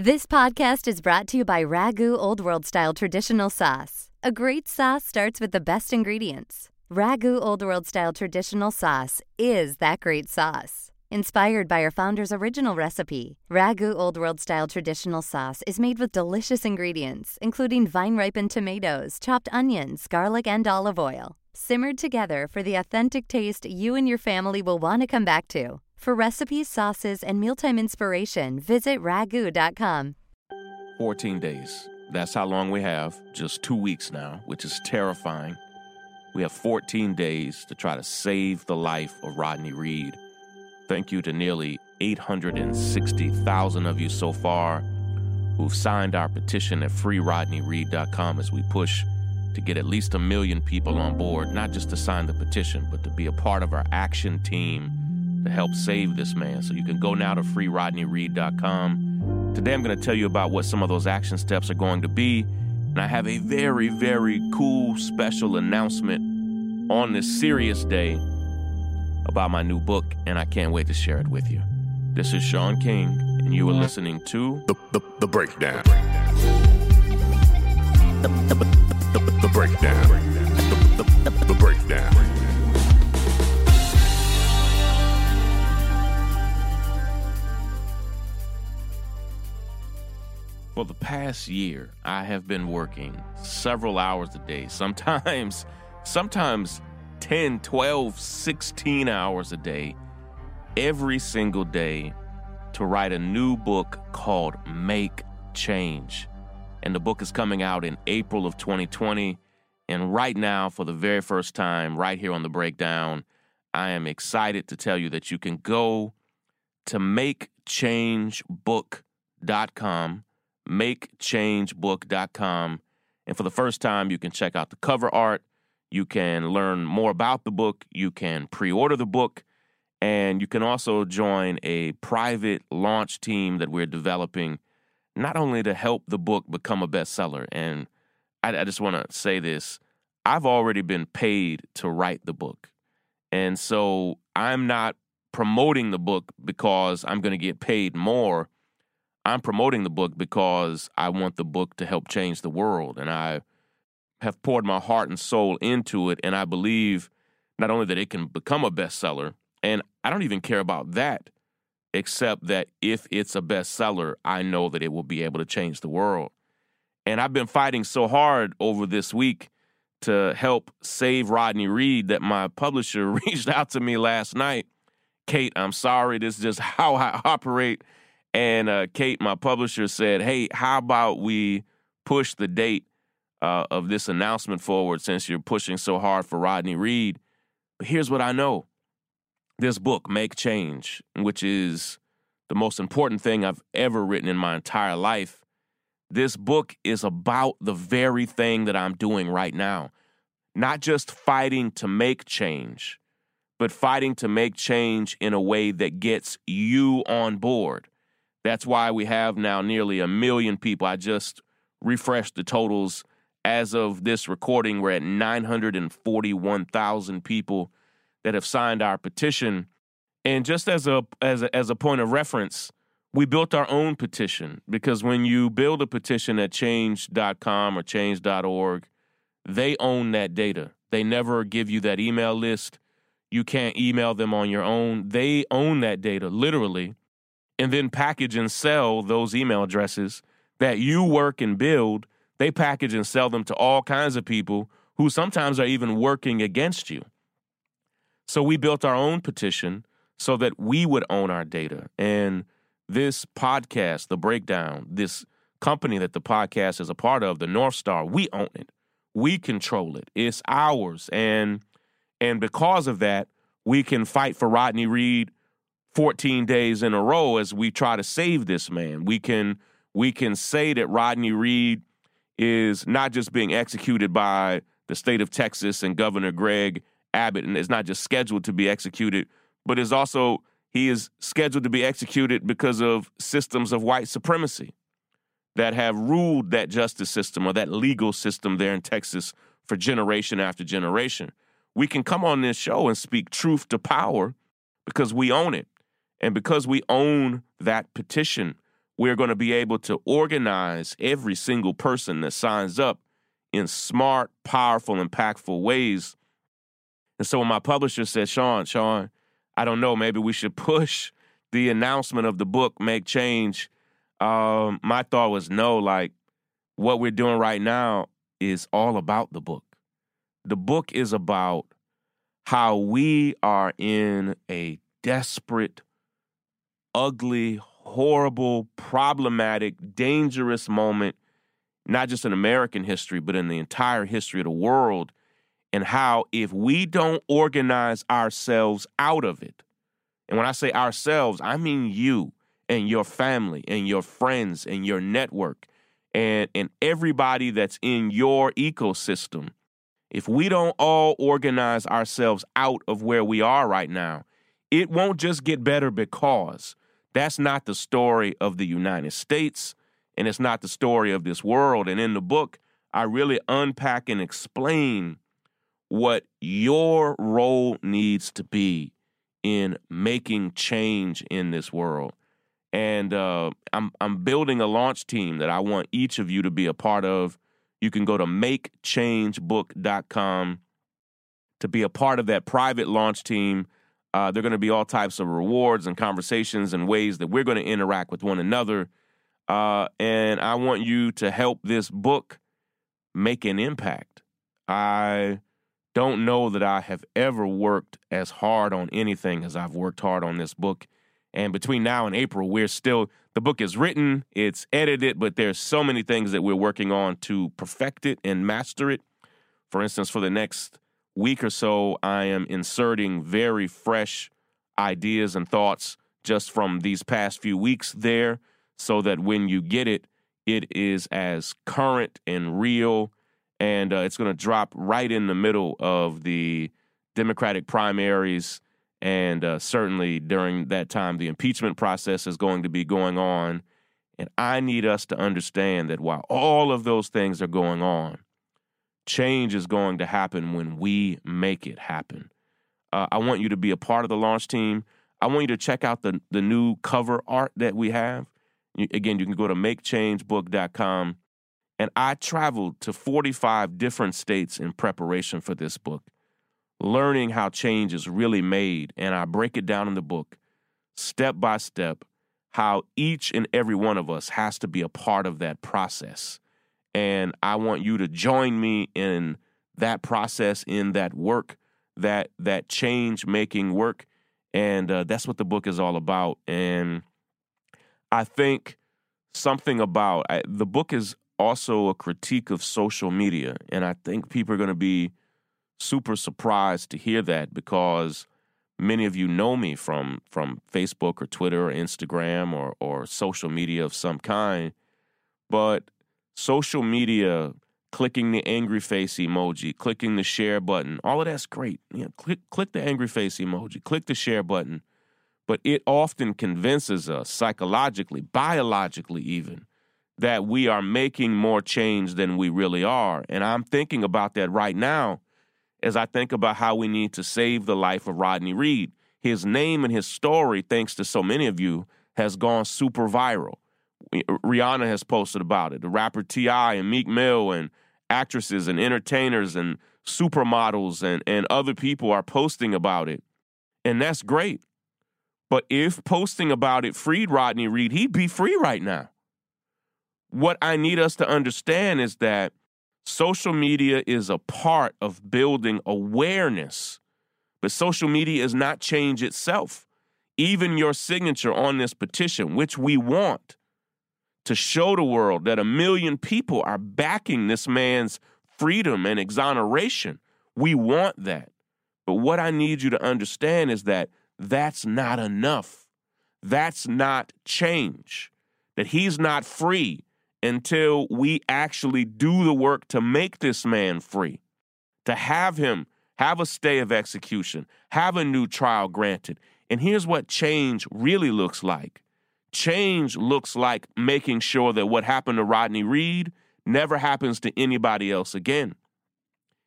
This podcast is brought to you by Ragu Old World Style Traditional Sauce. A great sauce starts with the best ingredients. Ragu Old World Style Traditional Sauce is that great sauce. Inspired by our founder's original recipe, Ragu Old World Style Traditional Sauce is made with delicious ingredients, including vine ripened tomatoes, chopped onions, garlic, and olive oil, simmered together for the authentic taste you and your family will want to come back to. For recipes, sauces, and mealtime inspiration, visit ragu.com. 14 days. That's how long we have. Just two weeks now, which is terrifying. We have 14 days to try to save the life of Rodney Reed. Thank you to nearly 860,000 of you so far who've signed our petition at freerodneyreed.com as we push to get at least a million people on board, not just to sign the petition, but to be a part of our action team to help save this man. So you can go now to freerodneyreed.com. Today I'm going to tell you about what some of those action steps are going to be. And I have a very, very cool special announcement on this serious day about my new book, and I can't wait to share it with you. This is Shaun King, and you are listening to The, the, the Breakdown. The, the, the, the, the Breakdown. For the past year, I have been working several hours a day, sometimes sometimes 10, 12, 16 hours a day, every single day to write a new book called Make Change. And the book is coming out in April of 2020. And right now, for the very first time, right here on the breakdown, I am excited to tell you that you can go to makechangebook.com, makechangebook.com. And for the first time, you can check out the cover art. You can learn more about the book. You can pre order the book. And you can also join a private launch team that we're developing, not only to help the book become a bestseller. And I, I just want to say this I've already been paid to write the book. And so I'm not promoting the book because I'm going to get paid more. I'm promoting the book because I want the book to help change the world. And I have poured my heart and soul into it. And I believe not only that it can become a bestseller, and I don't even care about that, except that if it's a bestseller, I know that it will be able to change the world. And I've been fighting so hard over this week to help save Rodney Reed that my publisher reached out to me last night. Kate, I'm sorry, this is just how I operate. And uh, Kate, my publisher, said, Hey, how about we push the date uh, of this announcement forward since you're pushing so hard for Rodney Reed? But here's what I know this book, Make Change, which is the most important thing I've ever written in my entire life, this book is about the very thing that I'm doing right now. Not just fighting to make change, but fighting to make change in a way that gets you on board. That's why we have now nearly a million people. I just refreshed the totals. As of this recording, we're at 941,000 people that have signed our petition. And just as a as a, as a point of reference, we built our own petition because when you build a petition at change.com or change.org, they own that data. They never give you that email list. You can't email them on your own. They own that data literally and then package and sell those email addresses that you work and build. They package and sell them to all kinds of people who sometimes are even working against you. So we built our own petition so that we would own our data. And this podcast, The Breakdown, this company that the podcast is a part of, the North Star, we own it. We control it. It's ours. And and because of that, we can fight for Rodney Reed 14 days in a row as we try to save this man. We can we can say that Rodney Reed is not just being executed by the state of Texas and Governor Greg Abbott and is not just scheduled to be executed, but is also he is scheduled to be executed because of systems of white supremacy that have ruled that justice system or that legal system there in Texas for generation after generation. We can come on this show and speak truth to power because we own it. And because we own that petition, we're going to be able to organize every single person that signs up in smart, powerful, impactful ways. And so when my publisher said, Shaun, Shaun, I don't know, maybe we should push the announcement of the book, Make Change. Um, my thought was no, like what we're doing right now is all about the book. The book is about how we are in a desperate, ugly, horrible, problematic, dangerous moment, not just in American history, but in the entire history of the world, and how if we don't organize ourselves out of it, and when I say ourselves, I mean you and your family and your friends and your network and, and everybody that's in your ecosystem. If we don't all organize ourselves out of where we are right now, it won't just get better because that's not the story of the United States and it's not the story of this world. And in the book, I really unpack and explain what your role needs to be in making change in this world. And uh, I'm I'm building a launch team that I want each of you to be a part of. You can go to makechangebook.com to be a part of that private launch team. Uh, there are going to be all types of rewards and conversations and ways that we're going to interact with one another. Uh, and I want you to help this book make an impact. I don't know that I have ever worked as hard on anything as I've worked hard on this book. And between now and April, we're still, the book is written, it's edited, but there's so many things that we're working on to perfect it and master it. For instance, for the next week or so, I am inserting very fresh ideas and thoughts just from these past few weeks there so that when you get it, it is as current and real and uh, it's going to drop right in the middle of the Democratic primaries. And uh, certainly during that time, the impeachment process is going to be going on. And I need us to understand that while all of those things are going on, change is going to happen when we make it happen. Uh, I want you to be a part of the launch team. I want you to check out the, the new cover art that we have. You, again, you can go to makechangebook.com and I traveled to 45 different states in preparation for this book, learning how change is really made. And I break it down in the book, step by step, how each and every one of us has to be a part of that process. And I want you to join me in that process, in that work, that that change making work. And uh, that's what the book is all about. And I think something about I, the book is also a critique of social media. And I think people are going to be super surprised to hear that because many of you know me from from Facebook or Twitter or Instagram or or social media of some kind. But social media, clicking the angry face emoji, clicking the share button, all of that's great. You know, click click the angry face emoji, click the share button. But it often convinces us psychologically, biologically even, that we are making more change than we really are. And I'm thinking about that right now as I think about how we need to save the life of Rodney Reed. His name and his story, thanks to so many of you, has gone super viral. Rihanna has posted about it. The rapper T.I. and Meek Mill and actresses and entertainers and supermodels and, and other people are posting about it. And that's great. But if posting about it freed Rodney Reed, he'd be free right now what I need us to understand is that social media is a part of building awareness, but social media is not change itself. Even your signature on this petition, which we want to show the world that a million people are backing this man's freedom and exoneration, we want that. But what I need you to understand is that that's not enough. That's not change. That he's not free until we actually do the work to make this man free, to have him have a stay of execution, have a new trial granted. And here's what change really looks like change looks like making sure that what happened to Rodney Reed never happens to anybody else again.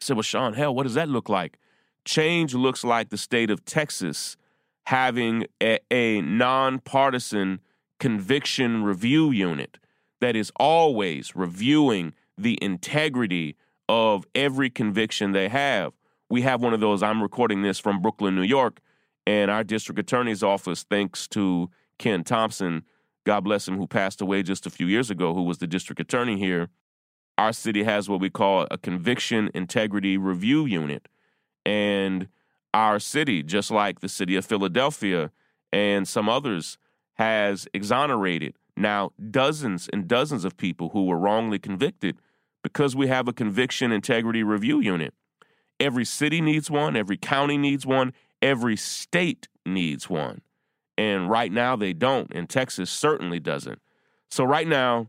He said, Well, Shaun, hell, what does that look like? Change looks like the state of Texas having a, a nonpartisan conviction review unit that is always reviewing the integrity of every conviction they have. We have one of those. I'm recording this from Brooklyn, New York, and our district attorney's office, thanks to Ken Thompson, God bless him, who passed away just a few years ago, who was the district attorney here. Our city has what we call a conviction integrity review unit. And our city, just like the city of Philadelphia and some others, has exonerated now dozens and dozens of people who were wrongly convicted because we have a conviction integrity review unit. Every city needs one, every county needs one, every state needs one. And right now they don't, and Texas certainly doesn't. So, right now,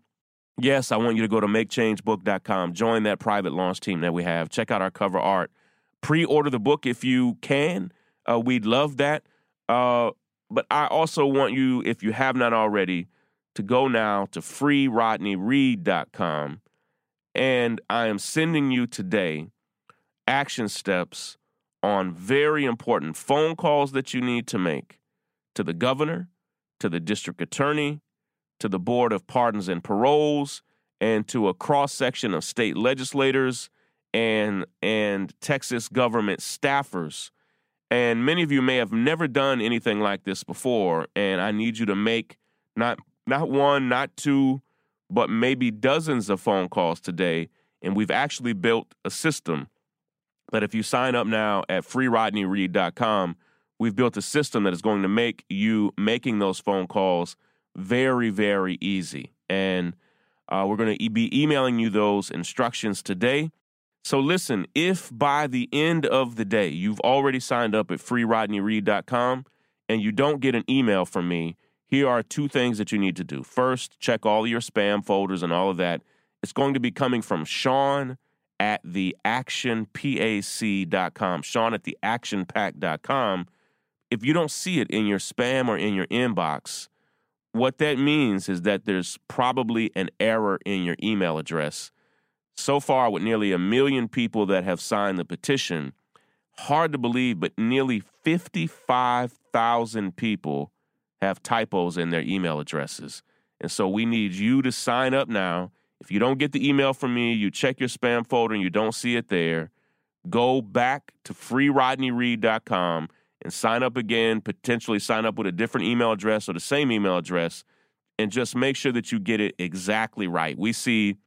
yes, I want you to go to makechangebook.com, join that private launch team that we have, check out our cover art, pre order the book if you can. Uh, we'd love that. Uh, but I also want you, if you have not already, to go now to freerodneyreed.com. And I am sending you today action steps on very important phone calls that you need to make to the governor, to the district attorney, to the Board of Pardons and Paroles, and to a cross section of state legislators and and Texas government staffers. And many of you may have never done anything like this before, and I need you to make not not one, not two, but maybe dozens of phone calls today. And we've actually built a system that if you sign up now at freerodneyreed.com, we've built a system that is going to make you making those phone calls very, very easy. And uh, we're going to be emailing you those instructions today. So listen, if by the end of the day you've already signed up at freerodneyreed.com and you don't get an email from me, here are two things that you need to do. First, check all your spam folders and all of that. It's going to be coming from Shaun at the actionpac.com. Shaun at the actionpac.com. If you don't see it in your spam or in your inbox, what that means is that there's probably an error in your email address. So far, with nearly a million people that have signed the petition, hard to believe, but nearly 55,000 people have typos in their email addresses. And so we need you to sign up now. If you don't get the email from me, you check your spam folder and you don't see it there, go back to freerodneyreed.com and sign up again, potentially sign up with a different email address or the same email address, and just make sure that you get it exactly right. We see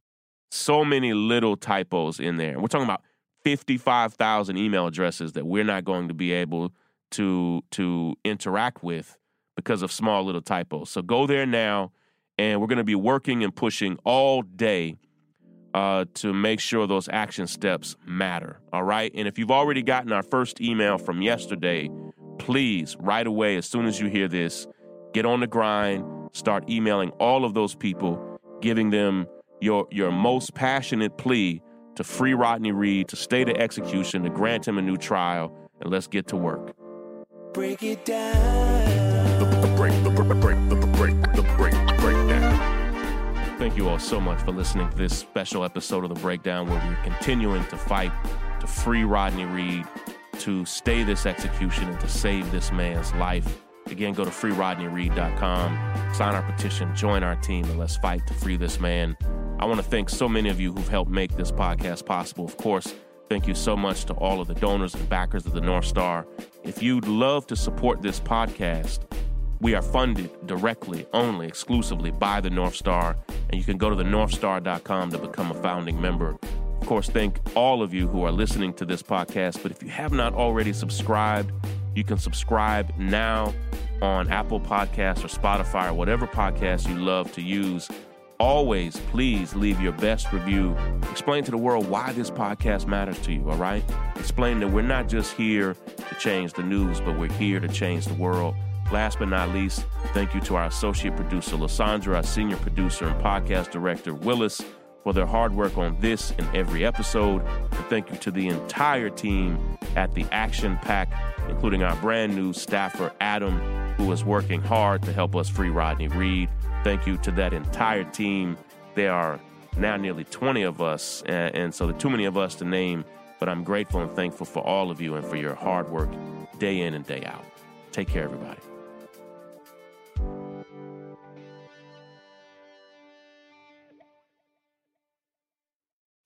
so many little typos in there. We're talking about 55,000 email addresses that we're not going to be able to to interact with because of small little typos. So go there now, and we're going to be working and pushing all day uh, to make sure those action steps matter. All right. And if you've already gotten our first email from yesterday, please, right away, as soon as you hear this, get on the grind, start emailing all of those people, giving them your, your most passionate plea to free Rodney Reed, to stay to execution, to grant him a new trial, and let's get to work. Break it down. The, the break, the, the break, the, the break, Thank you all so much for listening to this special episode of The Breakdown where we're continuing to fight to free Rodney Reed, to stay this execution, and to save this man's life. Again, go to freerodneyreed.com, sign our petition, join our team, and let's fight to free this man. I want to thank so many of you who've helped make this podcast possible. Of course, thank you so much to all of the donors and backers of the North Star. If you'd love to support this podcast, we are funded directly, only, exclusively by the North Star, and you can go to the northstar.com to become a founding member. Of course, thank all of you who are listening to this podcast. But if you have not already subscribed, you can subscribe now on Apple Podcasts or Spotify or whatever podcast you love to use. Always, please leave your best review. Explain to the world why this podcast matters to you, all right? Explain that we're not just here to change the news, but we're here to change the world. Last but not least, thank you to our associate producer, Lysandra, our senior producer and podcast director, Willis, for their hard work on this and every episode. And thank you to the entire team at the Action PAC, including our brand new staffer, Adam, who is working hard to help us free Rodney Reed. Thank you to that entire team. There are now nearly 20 of us, and, and so there are too many of us to name, but I'm grateful and thankful for all of you and for your hard work day in and day out. Take care, everybody.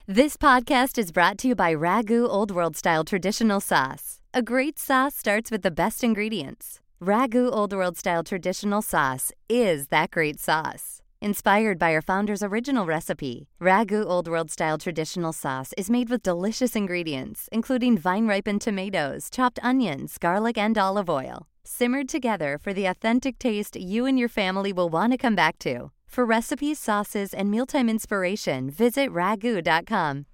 This podcast is brought to you by Ragu Old World Style Traditional Sauce. A great sauce starts with the best ingredients. Ragu Old World Style Traditional Sauce is that great sauce. Inspired by our founder's original recipe, Ragu Old World Style Traditional Sauce is made with delicious ingredients, including vine ripened tomatoes, chopped onions, garlic, and olive oil, simmered together for the authentic taste you and your family will want to come back to. For recipes, sauces, and mealtime inspiration, visit ragu.com.